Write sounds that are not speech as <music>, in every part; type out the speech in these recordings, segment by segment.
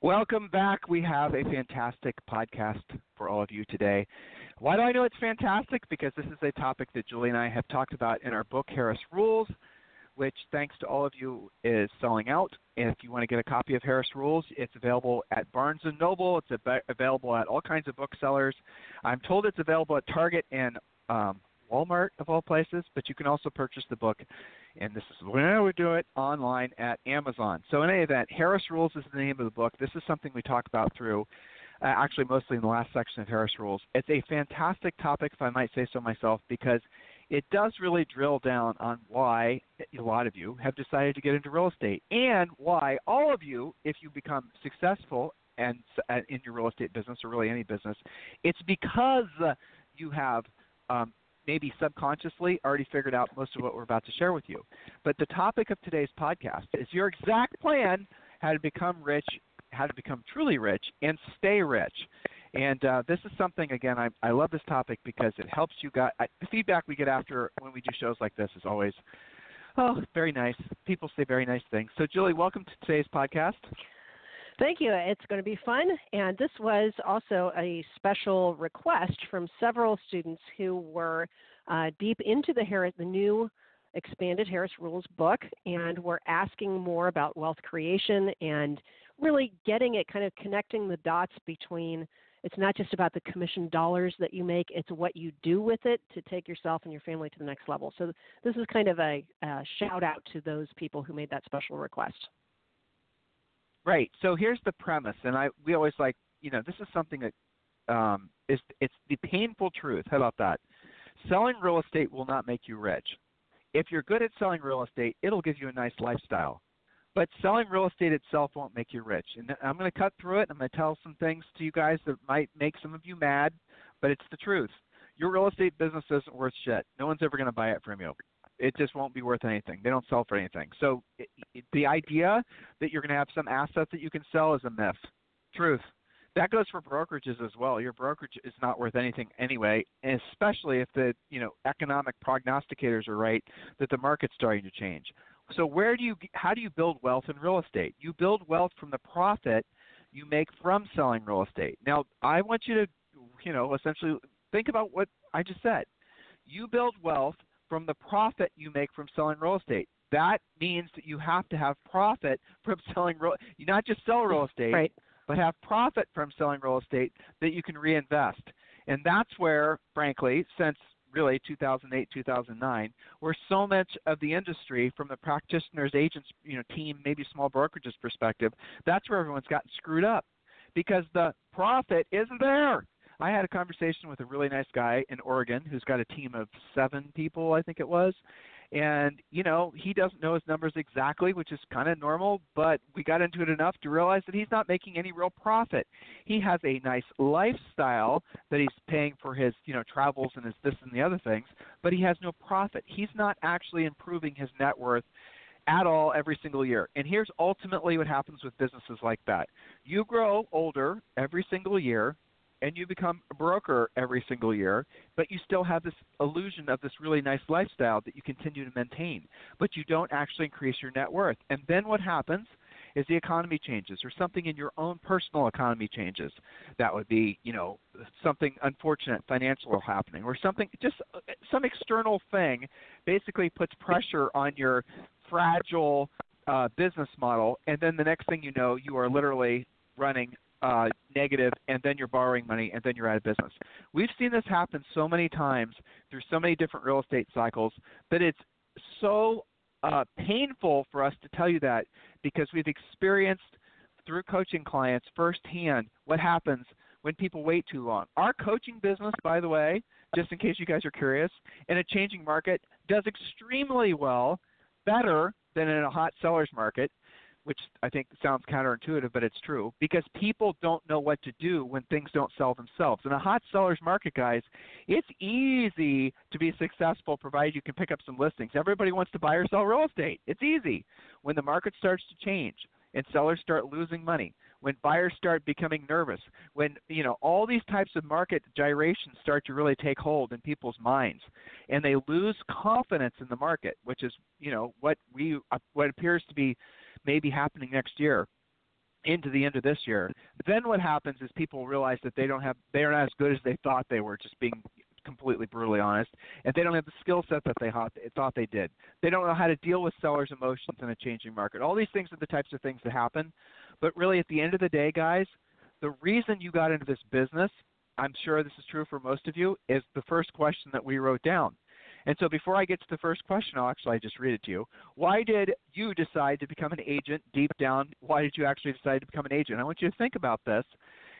Welcome back. We have a fantastic podcast for all of you today. Why do I know it's fantastic? Because this is a topic that Julie and I have talked about in our book, Harris Rules, which, thanks to all of you, is selling out. If you want to get a copy of Harris Rules, it's available at Barnes & Noble. It's ab- available at all kinds of booksellers. I'm told it's available at Target and um, Walmart, of all places, but you can also purchase the book and this is where we do it online at Amazon. So in any event, Harris Rules is the name of the book. This is something we talk about through, uh, actually mostly in the last section of Harris Rules. It's a fantastic topic, if I might say so myself, because it does really drill down on why a lot of you have decided to get into real estate and why all of you, if you become successful and uh, in your real estate business or really any business, it's because you have um, maybe subconsciously already figured out most of what we're about to share with you. But the topic of today's podcast is your exact plan how to become rich, how to become truly rich, and stay rich. And uh, this is something again. I, I love this topic because it helps you guys. I, the feedback we get after when we do shows like this is always, oh, very nice. People say very nice things. So, Julie, welcome to today's podcast. Thank you. It's going to be fun. And this was also a special request from several students who were uh, deep into the, Harris, the new expanded Harris Rules book and were asking more about wealth creation and really getting it kind of connecting the dots between it's not just about the commission dollars that you make, it's what you do with it to take yourself and your family to the next level. So, this is kind of a, a shout out to those people who made that special request. Right. So here's the premise, and I we always like you know this is something that um, is it's the painful truth. How about that? Selling real estate will not make you rich. If you're good at selling real estate, it'll give you a nice lifestyle. But selling real estate itself won't make you rich. And I'm going to cut through it. I'm going to tell some things to you guys that might make some of you mad, but it's the truth. Your real estate business isn't worth shit. No one's ever going to buy it from you it just won't be worth anything. They don't sell for anything. So it, it, the idea that you're going to have some asset that you can sell is a myth. Truth. That goes for brokerages as well. Your brokerage is not worth anything anyway, especially if the you know economic prognosticators are right that the market's starting to change. So where do you how do you build wealth in real estate? You build wealth from the profit you make from selling real estate. Now, I want you to you know essentially think about what I just said. You build wealth from the profit you make from selling real estate. That means that you have to have profit <laughs> from selling real. You not just sell real estate, right. but have profit from selling real estate that you can reinvest. And that's where, frankly, since really 2008, 2009, where so much of the industry, from the practitioners, agents, you know, team, maybe small brokerages perspective, that's where everyone's gotten screwed up because the profit isn't there. I had a conversation with a really nice guy in Oregon who's got a team of seven people, I think it was. And, you know, he doesn't know his numbers exactly, which is kind of normal, but we got into it enough to realize that he's not making any real profit. He has a nice lifestyle that he's paying for his, you know, travels and his this and the other things, but he has no profit. He's not actually improving his net worth at all every single year. And here's ultimately what happens with businesses like that. You grow older every single year, and you become a broker every single year, but you still have this illusion of this really nice lifestyle that you continue to maintain, but you don't actually increase your net worth. And then what happens is the economy changes or something in your own personal economy changes. That would be, you know, something unfortunate financial happening or something just uh, some external thing basically puts pressure on your fragile uh, business model and then the next thing you know you are literally running uh, negative, and then you're borrowing money, and then you're out of business. We've seen this happen so many times through so many different real estate cycles that it's so uh, painful for us to tell you that because we've experienced through coaching clients firsthand what happens when people wait too long. Our coaching business, by the way, just in case you guys are curious, in a changing market, does extremely well, better than in a hot seller's market which I think sounds counterintuitive, but it's true because people don't know what to do when things don't sell themselves. In a hot seller's market, guys, it's easy to be successful provided you can pick up some listings. Everybody wants to buy or sell real estate. It's easy. When the market starts to change and sellers start losing money, when buyers start becoming nervous, when you know all these types of market gyrations start to really take hold in people's minds, and they lose confidence in the market, which is you know what we what appears to be maybe happening next year into the end of this year. Then what happens is people realize that they don't have they are not as good as they thought they were, just being completely brutally honest, and they don't have the skill set that they thought they did. They don't know how to deal with sellers' emotions in a changing market. All these things are the types of things that happen. But really, at the end of the day, guys, the reason you got into this business, I'm sure this is true for most of you, is the first question that we wrote down. And so before I get to the first question, I'll actually just read it to you. Why did you decide to become an agent deep down? Why did you actually decide to become an agent? I want you to think about this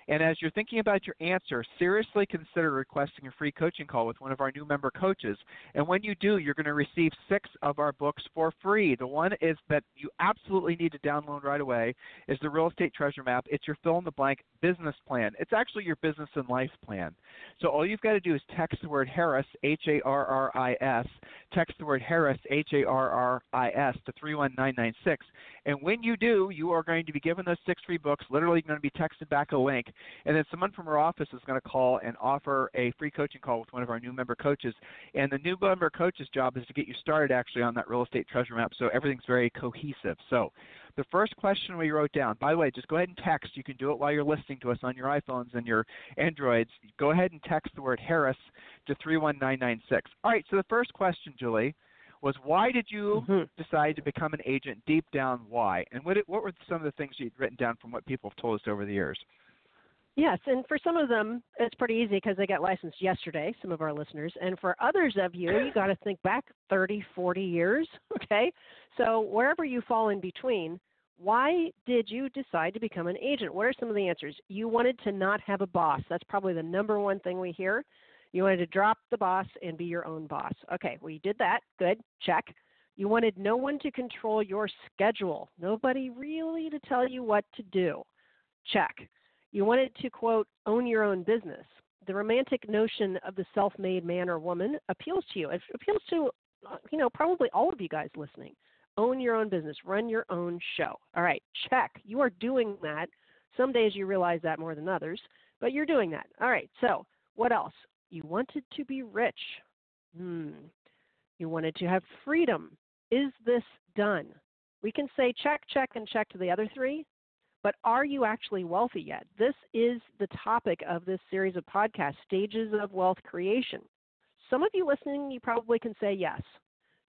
and as you're thinking about your answer, seriously consider requesting a free coaching call with one of our new member coaches. And when you do, you're going to receive six of our books for free. The one is that you absolutely need to download right away is the Real Estate Treasure Map. It's your fill in the blank business plan. It's actually your business and life plan. So all you've got to do is text the word Harris, H A R R I S, text the word Harris, H A R R I S, to 31996. And when you do, you are going to be given those six free books, literally going to be texted back a link and then someone from our office is going to call and offer a free coaching call with one of our new member coaches. And the new member coach's job is to get you started actually on that real estate treasure map so everything's very cohesive. So the first question we wrote down, by the way, just go ahead and text. You can do it while you're listening to us on your iPhones and your Androids. Go ahead and text the word Harris to 31996. All right, so the first question, Julie, was why did you mm-hmm. decide to become an agent? Deep down, why? And what, what were some of the things you'd written down from what people have told us over the years? Yes, and for some of them, it's pretty easy because they got licensed yesterday, some of our listeners. And for others of you, you got to think back 30, 40 years, <laughs> okay? So wherever you fall in between, why did you decide to become an agent? What are some of the answers? You wanted to not have a boss. That's probably the number one thing we hear. You wanted to drop the boss and be your own boss. Okay, well, you did that. Good. Check. You wanted no one to control your schedule, nobody really to tell you what to do. Check. You wanted to, quote, own your own business. The romantic notion of the self made man or woman appeals to you. It appeals to, uh, you know, probably all of you guys listening. Own your own business, run your own show. All right, check. You are doing that. Some days you realize that more than others, but you're doing that. All right, so what else? You wanted to be rich. Hmm. You wanted to have freedom. Is this done? We can say check, check, and check to the other three, but are you actually wealthy yet? This is the topic of this series of podcasts Stages of Wealth Creation. Some of you listening, you probably can say yes,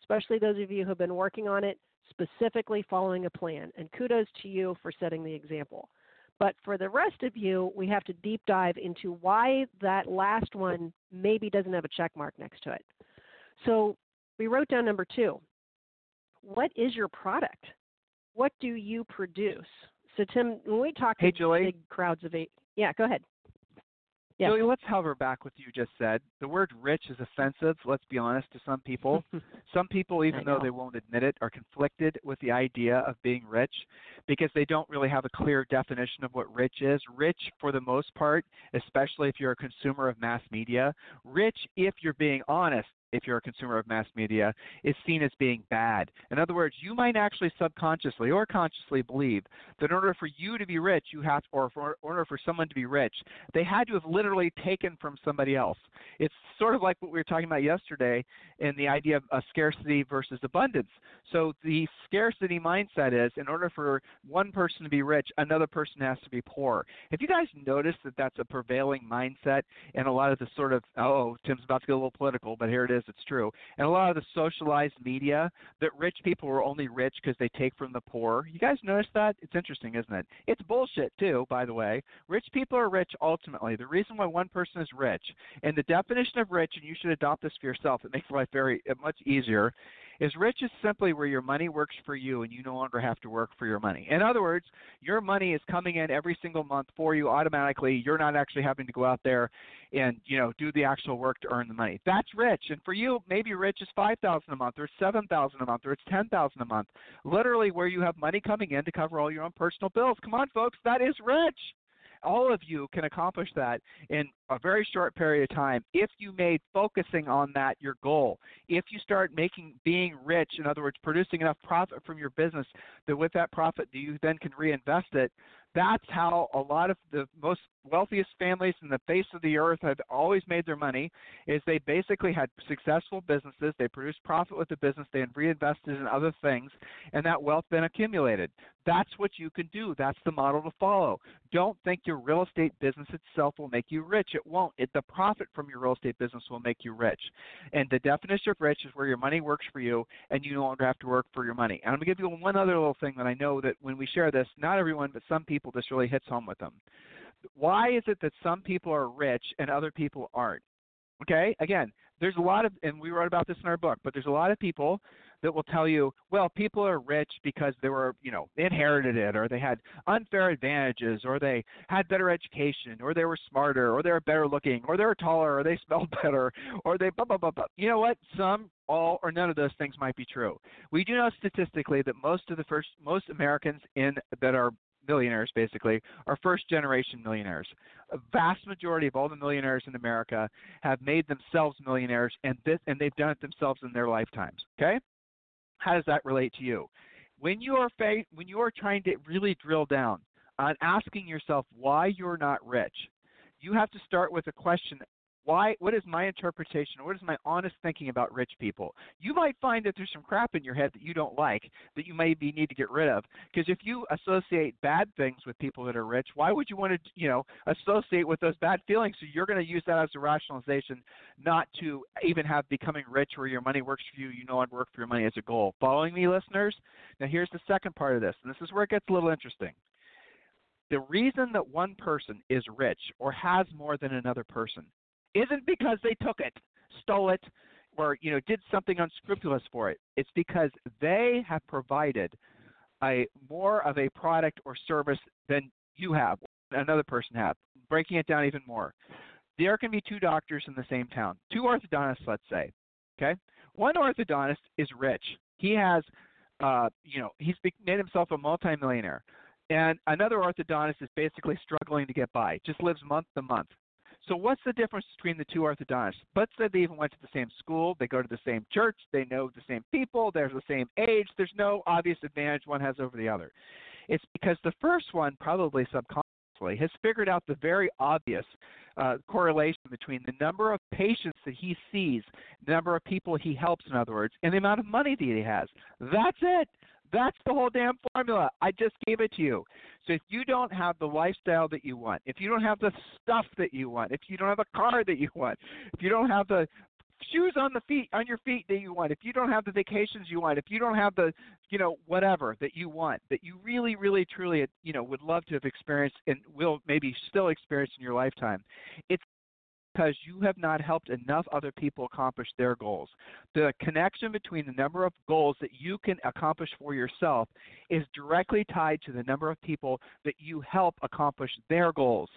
especially those of you who have been working on it, specifically following a plan. And kudos to you for setting the example. But for the rest of you, we have to deep dive into why that last one maybe doesn't have a check mark next to it. So we wrote down number two. What is your product? What do you produce? So Tim, when we talk hey, Julie. big crowds of eight, yeah, go ahead. Yeah. Julie, let's hover back with you just said. The word rich is offensive, let's be honest, to some people. <laughs> some people, even though they won't admit it, are conflicted with the idea of being rich because they don't really have a clear definition of what rich is. Rich, for the most part, especially if you're a consumer of mass media, rich, if you're being honest, if you're a consumer of mass media, is seen as being bad. In other words, you might actually subconsciously or consciously believe that in order for you to be rich, you have, or for, in order for someone to be rich, they had to have literally taken from somebody else. It's sort of like what we were talking about yesterday in the idea of scarcity versus abundance. So the scarcity mindset is in order for one person to be rich, another person has to be poor. Have you guys noticed that that's a prevailing mindset in a lot of the sort of, oh, Tim's about to get a little political, but here it is is, it's true. And a lot of the socialized media that rich people are only rich because they take from the poor. You guys notice that? It's interesting, isn't it? It's bullshit too, by the way. Rich people are rich ultimately. The reason why one person is rich, and the definition of rich, and you should adopt this for yourself. It makes life very uh, much easier is rich is simply where your money works for you and you no longer have to work for your money. In other words, your money is coming in every single month for you automatically. You're not actually having to go out there and you know do the actual work to earn the money. That's rich. And for you, maybe rich is five thousand a month or seven thousand a month or it's ten thousand a month. Literally where you have money coming in to cover all your own personal bills. Come on, folks, that is rich all of you can accomplish that in a very short period of time if you made focusing on that your goal. If you start making being rich, in other words, producing enough profit from your business that with that profit you then can reinvest it, that's how a lot of the most wealthiest families in the face of the earth have always made their money is they basically had successful businesses. They produced profit with the business. They had reinvested in other things and that wealth then accumulated. That's what you can do. That's the model to follow. Don't think your real estate business itself will make you rich. It won't. It, the profit from your real estate business will make you rich. And the definition of rich is where your money works for you and you no longer have to work for your money. And i'm going to give you one other little thing that i know that when we share this not everyone but some people this really hits home with them why is it that some people are rich and other people aren't? Okay, again, there's a lot of, and we wrote about this in our book, but there's a lot of people that will tell you, well, people are rich because they were, you know, they inherited it, or they had unfair advantages, or they had better education, or they were smarter, or they were better looking, or they were taller, or they <laughs> smelled better, or they blah blah blah blah. You know what? Some, all, or none of those things might be true. We do know statistically that most of the first, most Americans in that are millionaires basically are first generation millionaires. A vast majority of all the millionaires in America have made themselves millionaires and this and they've done it themselves in their lifetimes. Okay? How does that relate to you? When you are fa- when you are trying to really drill down on asking yourself why you're not rich, you have to start with a question why what is my interpretation what is my honest thinking about rich people? You might find that there's some crap in your head that you don't like that you maybe need to get rid of because if you associate bad things with people that are rich why would you want to you know associate with those bad feelings? So you're going to use that as a rationalization not to even have becoming rich where your money works for you you no longer work for your money as a goal. Following me listeners? Now here's the second part of this and this is where it gets a little interesting. The reason that one person is rich or has more than another person isn't because they took it, stole it, or you know did something unscrupulous for it. It's because they have provided a more of a product or service than you have, another person have. Breaking it down even more, there can be two doctors in the same town, two orthodontists, let's say. Okay, one orthodontist is rich. He has, uh, you know, he's made himself a multimillionaire. And another orthodontist is basically struggling to get by, just lives month to month. So what's the difference between the two orthodontists? Let's say they even went to the same school, they go to the same church, they know the same people, they're the same age. There's no obvious advantage one has over the other. It's because the first one, probably subconsciously, has figured out the very obvious uh, correlation between the number of patients that he sees, the number of people he helps, in other words, and the amount of money that he has. That's it. That's the whole damn formula. I just gave it to you. So if you don't have the lifestyle that you want, if you don't have the stuff that you want, if you don't have a car that you want, if you don't have the shoes on the feet on your feet that you want, if you don't have the vacations you want, if you don't have the you know whatever that you want, that you really really truly you know would love to have experienced and will maybe still experience in your lifetime, it's because you have not helped enough other people accomplish their goals. The connection between the number of goals that you can accomplish for yourself is directly tied to the number of people that you help accomplish their goals.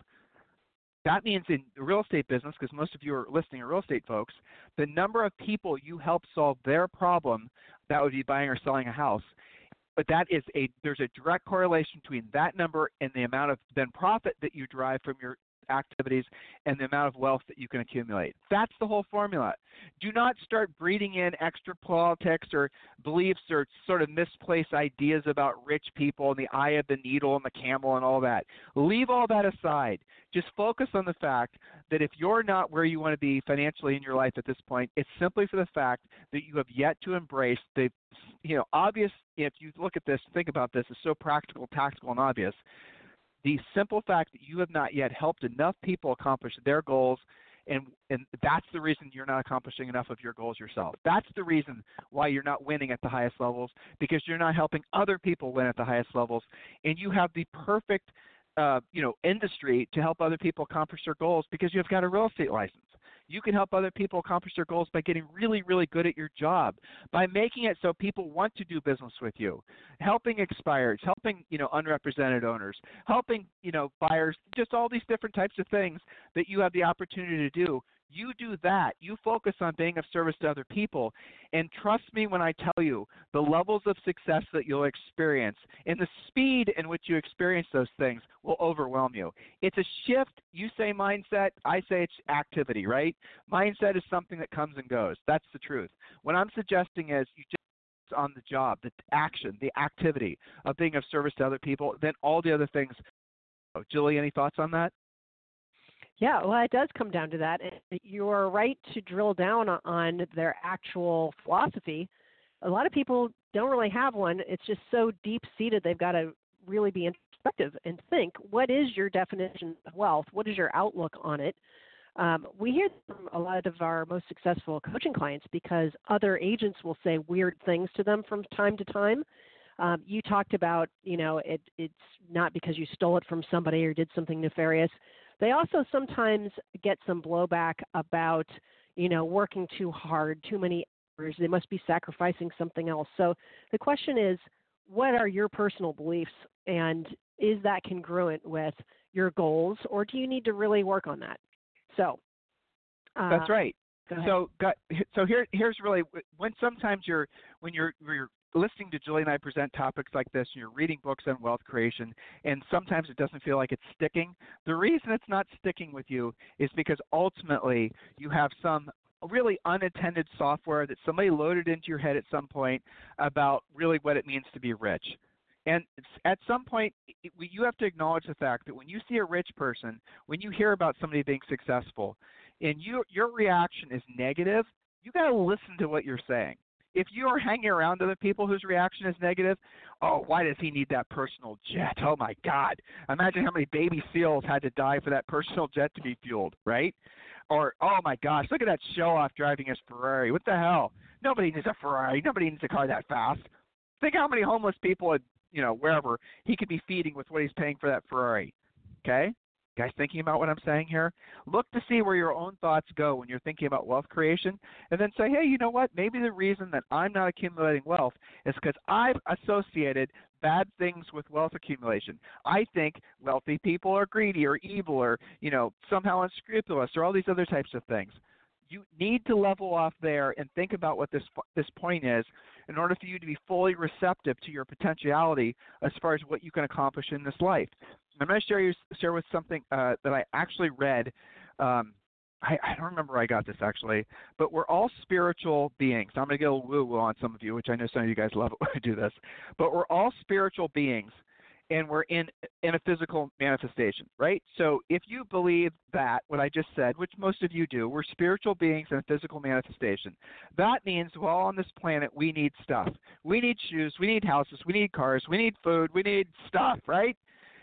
That means in the real estate business, because most of you are listening are real estate folks, the number of people you help solve their problem, that would be buying or selling a house, but that is a there's a direct correlation between that number and the amount of then profit that you derive from your activities and the amount of wealth that you can accumulate. That's the whole formula. Do not start breeding in extra politics or beliefs or sort of misplaced ideas about rich people and the eye of the needle and the camel and all that. Leave all that aside. Just focus on the fact that if you're not where you want to be financially in your life at this point, it's simply for the fact that you have yet to embrace the you know obvious if you look at this think about this it's so practical tactical and obvious the simple fact that you have not yet helped enough people accomplish their goals and and that's the reason you're not accomplishing enough of your goals yourself. That's the reason why you're not winning at the highest levels because you're not helping other people win at the highest levels and you have the perfect uh, you know industry to help other people accomplish their goals because you've got a real estate license. You can help other people accomplish their goals by getting really, really good at your job, by making it so people want to do business with you, helping expireds, helping, you know, unrepresented owners, helping, you know, buyers, just all these different types of things that you have the opportunity to do you do that. You focus on being of service to other people. And trust me when I tell you the levels of success that you'll experience and the speed in which you experience those things will overwhelm you. It's a shift. You say mindset, I say it's activity, right? Mindset is something that comes and goes. That's the truth. What I'm suggesting is you just on the job, the action, the activity of being of service to other people, then all the other things. Julie, any thoughts on that? Yeah, well, it does come down to that. You're right to drill down on their actual philosophy. A lot of people don't really have one. It's just so deep seated, they've got to really be introspective and think what is your definition of wealth? What is your outlook on it? Um, we hear from a lot of our most successful coaching clients because other agents will say weird things to them from time to time. Um, you talked about, you know, it, it's not because you stole it from somebody or did something nefarious. They also sometimes get some blowback about, you know, working too hard, too many hours. They must be sacrificing something else. So the question is, what are your personal beliefs and is that congruent with your goals or do you need to really work on that? So uh, That's right. So, got, so here, here's really when sometimes you're when you're you're listening to Julie and I present topics like this, and you're reading books on wealth creation, and sometimes it doesn't feel like it's sticking. The reason it's not sticking with you is because ultimately you have some really unattended software that somebody loaded into your head at some point about really what it means to be rich. And at some point, you have to acknowledge the fact that when you see a rich person, when you hear about somebody being successful, and you, your reaction is negative, you got to listen to what you're saying if you are hanging around other people whose reaction is negative, oh, why does he need that personal jet? Oh my God! Imagine how many baby seals had to die for that personal jet to be fueled, right? Or oh my gosh, look at that show off driving his Ferrari. What the hell? Nobody needs a Ferrari. Nobody needs a car that fast. Think how many homeless people, you know, wherever he could be feeding with what he's paying for that Ferrari. Okay? Guys thinking about what I'm saying here? Look to see where your own thoughts go when you're thinking about wealth creation, and then say, hey, you know what? Maybe the reason that I'm not accumulating wealth is because I've associated bad things with wealth accumulation. I think wealthy people are greedy or evil or, you know, somehow unscrupulous or all these other types of things. You need to level off there and think about what this this point is in order for you to be fully receptive to your potentiality as far as what you can accomplish in this life. I'm going to share you share with something uh, that I actually read. Um, I, I, don't remember I got this actually, but we're all spiritual beings. I'm going to get a woo woo on some of you, which I know some of you guys love it <laughs> when I do this. But we're all spiritual beings, and we're in in a physical manifestation, right? So if you believe that what I just said, which most of you do, we're spiritual beings in a physical manifestation. That means while on this planet we need stuff. We need shoes, we need houses, we need cars, we need food, we need stuff, right?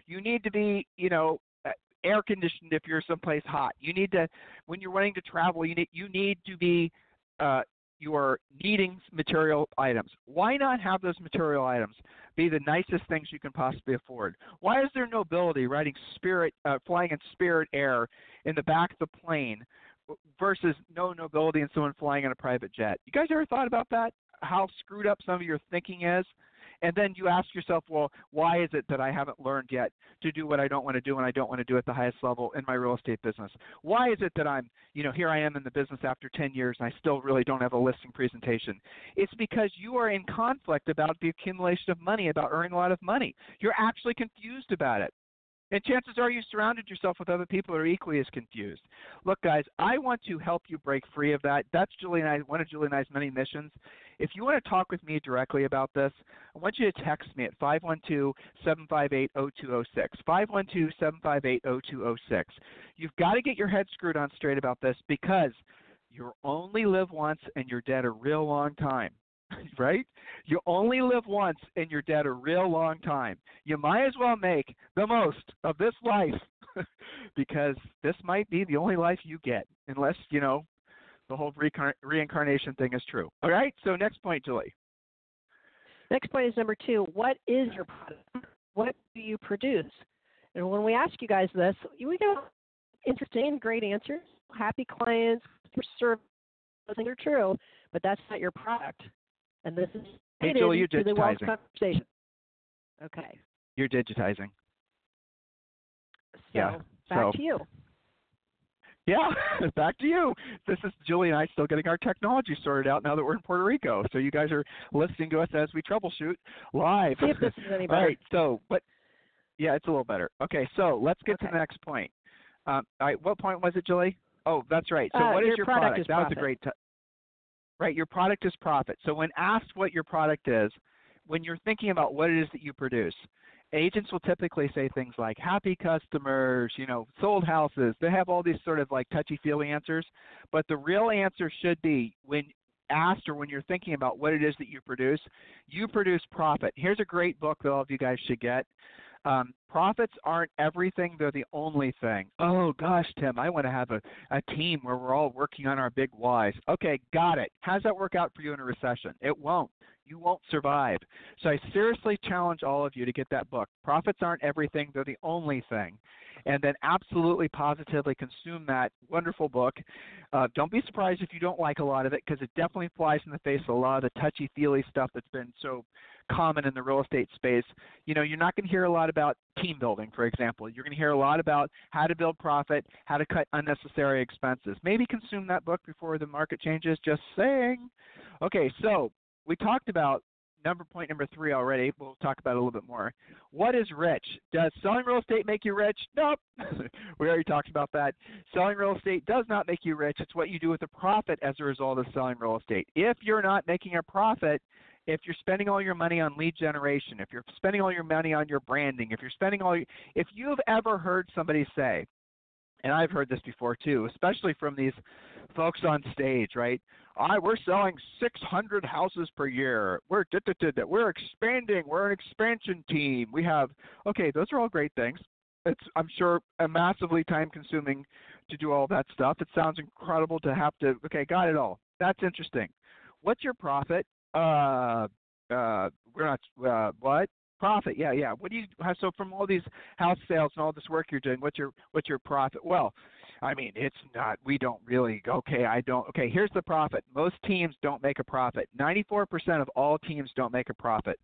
You need to be, you know, uh, air conditioned if you're someplace hot. You need to, when you're wanting to travel, you need you need to be, uh, you are needing material items. Why not have those material items be the nicest things you can possibly afford? Why is there nobility riding spirit, uh, flying in spirit air in the back of the plane versus no nobility in someone flying in a private jet? You guys ever thought about that? How screwed up some of your thinking is? And then you ask yourself, well, why is it that I haven't learned yet to do what I don't want to do and I don't want to do at the highest level in my real estate business? Why is it that I'm, you know, here I am in the business after 10 years and I still really don't have a listing presentation? It's because you are in conflict about the accumulation of money, about earning a lot of money. You're actually confused about it. And chances are you surrounded yourself with other people who are equally as confused. Look, guys, I want to help you break free of that. That's Julie and I, one of Julie and I's many missions. If you want to talk with me directly about this, I want you to text me at 512 758 0206. 512 758 0206. You've got to get your head screwed on straight about this because you only live once and you're dead a real long time. <laughs> right? You only live once and you're dead a real long time. You might as well make the most of this life <laughs> because this might be the only life you get unless, you know, the whole reincarnation thing is true. All right? So, next point, Julie. Next point is number two. What is your product? What do you produce? And when we ask you guys this, we get interesting, great answers, happy clients, service. Those things are true, but that's not your product. And this is hey, Julie, you're digitizing. conversation. Okay. You're digitizing. So Yeah, back so- to you. Yeah, <laughs> back to you. This is Julie and I still getting our technology sorted out now that we're in Puerto Rico. So you guys are listening to us as we troubleshoot live. See if <laughs> this is any better. right. So, but yeah, it's a little better. Okay. So let's get to the next point. Um, all right. What point was it, Julie? Oh, that's right. So Uh, what is your your product is that was a great. T- right. Your product is profit. So when asked what your product is, when you're thinking about what it is that you produce, agents will typically say things like happy customers, you know, sold houses. They have all these sort of like touchy-feely answers, but the real answer should be when asked or when you're thinking about what it is that you produce, you produce profit. Here's a great book that all of you guys should get. Um, profits aren't everything; they're the only thing. Oh gosh, Tim, I want to have a, a team where we're all working on our big whys. Okay, got it. How's that work out for you in a recession? It won't. You won't survive. So I seriously challenge all of you to get that book. Profits aren't everything; they're the only thing. And then absolutely, positively consume that wonderful book. Uh, don't be surprised if you don't like a lot of it because it definitely flies in the face of a lot of the touchy-feely stuff that's been so common in the real estate space. You know, you're not going to hear a lot about team building, for example. You're going to hear a lot about how to build profit, how to cut unnecessary expenses. Maybe consume that book before the market changes. Just saying. Okay, so we talked about number point number three already. We'll talk about it a little bit more. What is rich? Does selling real estate make you rich? Nope. <laughs> we already talked about that. Selling real estate does not make you rich. It's what you do with the profit as a result of selling real estate. If you're not making a profit, if you're spending all your money on lead generation, if you're spending all your money on your branding, if you're spending all your, if you've ever heard somebody say, and I've heard this before too, especially from these folks on stage, right? I we're selling 600 houses per year. We're da, da, da, we're expanding. We're an expansion team. We have okay, those are all great things. It's I'm sure massively time consuming to do all that stuff. It sounds incredible to have to okay, got it all. That's interesting. What's your profit? Uh uh we're not uh what? Profit, yeah, yeah. What do you so from all these house sales and all this work you're doing, what's your what's your profit? Well, I mean, it's not. We don't really. Okay, I don't. Okay, here's the profit. Most teams don't make a profit. 94% of all teams don't make a profit.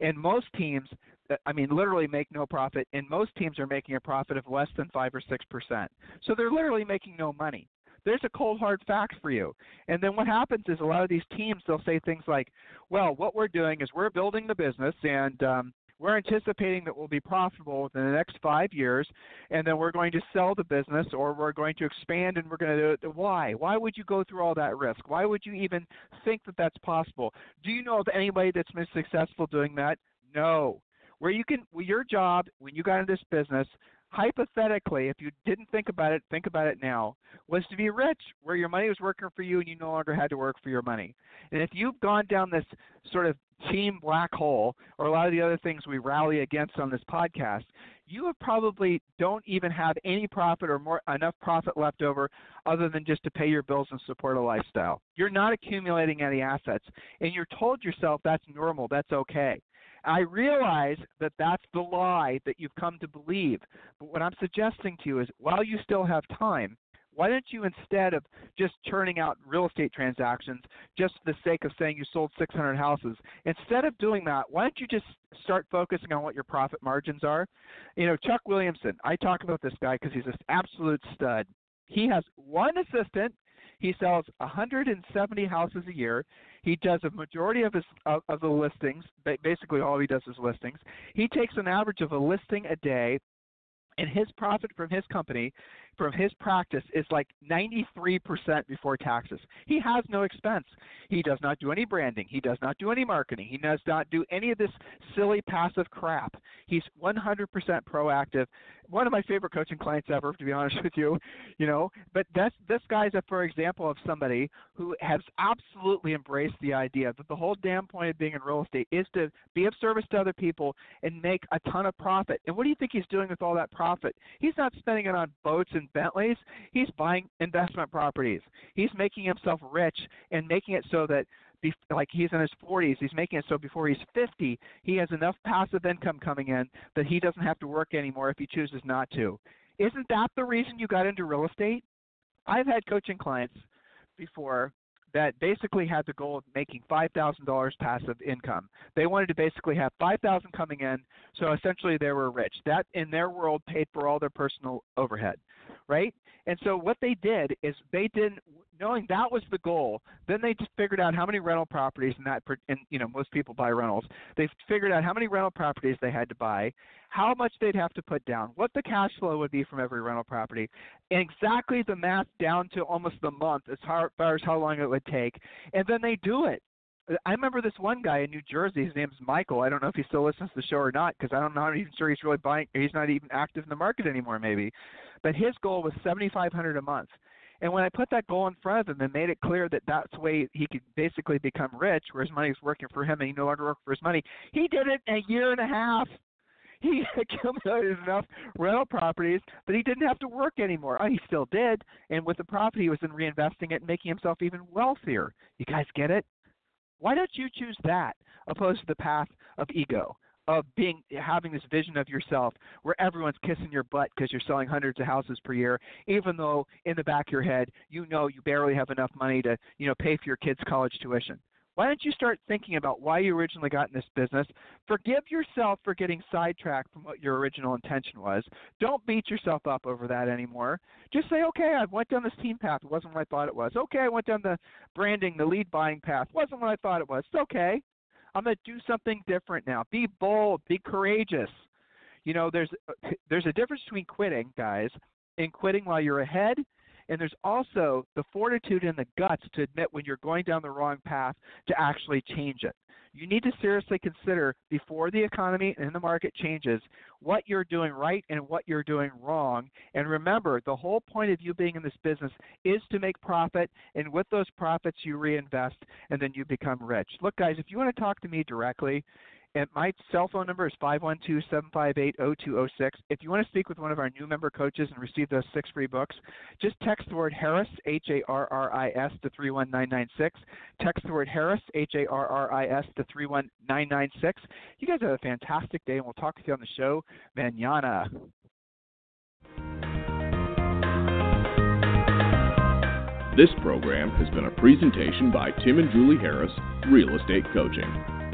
And most teams, uh, I mean, literally make no profit. And most teams are making a profit of less than five or six percent. So they're literally making no money. There's a cold hard fact for you. And then what happens is a lot of these teams they'll say things like, "Well, what we're doing is we're building the business and." Um, we're anticipating that we'll be profitable within the next five years, and then we're going to sell the business or we're going to expand and we're going to do it. Why? Why would you go through all that risk? Why would you even think that that's possible? Do you know of anybody that's been successful doing that? No. Where you can, well, your job when you got into this business, hypothetically, if you didn't think about it, think about it now, was to be rich, where your money was working for you and you no longer had to work for your money. And if you've gone down this sort of team black hole or a lot of the other things we rally against on this podcast, you have probably don't even have any profit or more enough profit left over other than just to pay your bills and support a lifestyle. You're not accumulating any assets and you're told yourself that's normal, that's okay. I realize that that's the lie that you've come to believe. But what I'm suggesting to you is while you still have time, why don't you instead of just churning out real estate transactions just for the sake of saying you sold 600 houses instead of doing that why don't you just start focusing on what your profit margins are you know chuck williamson i talk about this guy because he's an absolute stud he has one assistant he sells 170 houses a year. He does a majority of his of, of the listings basically all he does is listings. He takes an average of a listing a day and his profit from his company from his practice is like 93% before taxes. He has no expense. He does not do any branding. He does not do any marketing. He does not do any of this silly passive crap. He's 100% proactive. One of my favorite coaching clients ever, to be honest with you, you know. But that's this guy's a for example of somebody who has absolutely embraced the idea that the whole damn point of being in real estate is to be of service to other people and make a ton of profit. And what do you think he's doing with all that profit? He's not spending it on boats and Bentleys. He's buying investment properties. He's making himself rich and making it so that be, like he's in his 40s, he's making it so before he's 50, he has enough passive income coming in that he doesn't have to work anymore if he chooses not to. Isn't that the reason you got into real estate? I've had coaching clients before that basically had the goal of making $5,000 passive income. They wanted to basically have 5,000 coming in, so essentially they were rich. That in their world paid for all their personal overhead, right? And so what they did is they didn't knowing that was the goal, then they just figured out how many rental properties and that and you know most people buy rentals. They figured out how many rental properties they had to buy, how much they'd have to put down, what the cash flow would be from every rental property, and exactly the math down to almost the month as far as how long it would take, and then they do it. I remember this one guy in New Jersey. His name's Michael. I don't know if he still listens to the show or not because I don't know. I'm not even sure he's really buying. He's not even active in the market anymore, maybe. But his goal was 7,500 a month. And when I put that goal in front of him and made it clear that that's the way he could basically become rich, where his money was working for him and he no longer worked for his money, he did it in a year and a half. <laughs> He accumulated enough rental properties that he didn't have to work anymore. Oh, he still did, and with the profit, he was in reinvesting it and making himself even wealthier. You guys get it? Why don't you choose that opposed to the path of ego? of being having this vision of yourself where everyone's kissing your butt because you're selling hundreds of houses per year, even though in the back of your head you know you barely have enough money to you know pay for your kids' college tuition. Why don't you start thinking about why you originally got in this business? Forgive yourself for getting sidetracked from what your original intention was. Don't beat yourself up over that anymore. Just say, okay, I went down this team path. It wasn't what I thought it was. Okay, I went down the branding, the lead buying path. Wasn't what I thought it was. It's okay. I'm going to do something different now. Be bold, be courageous. You know, there's uh, there's a difference between quitting, guys, and quitting while you're ahead, and there's also the fortitude and the guts to admit when you're going down the wrong path to actually change it you need to seriously consider before the economy and the market changes what you're doing right and what you're doing wrong. And remember, the whole point of you being in this business is to make profit, and with those profits, you reinvest and then you become rich. Look, guys, if you want to talk to me directly, and my cell phone number is 512-758-0206. If you want to speak with one of our new member coaches and receive those six free books, just text the word Harris, H-A-R-R-I-S, to 31996. Text the word Harris, H-A-R-R-I-S, to 31996. You guys have a fantastic day, and we'll talk with you on the show manana. This program has been a presentation by Tim and Julie Harris, Real Estate Coaching.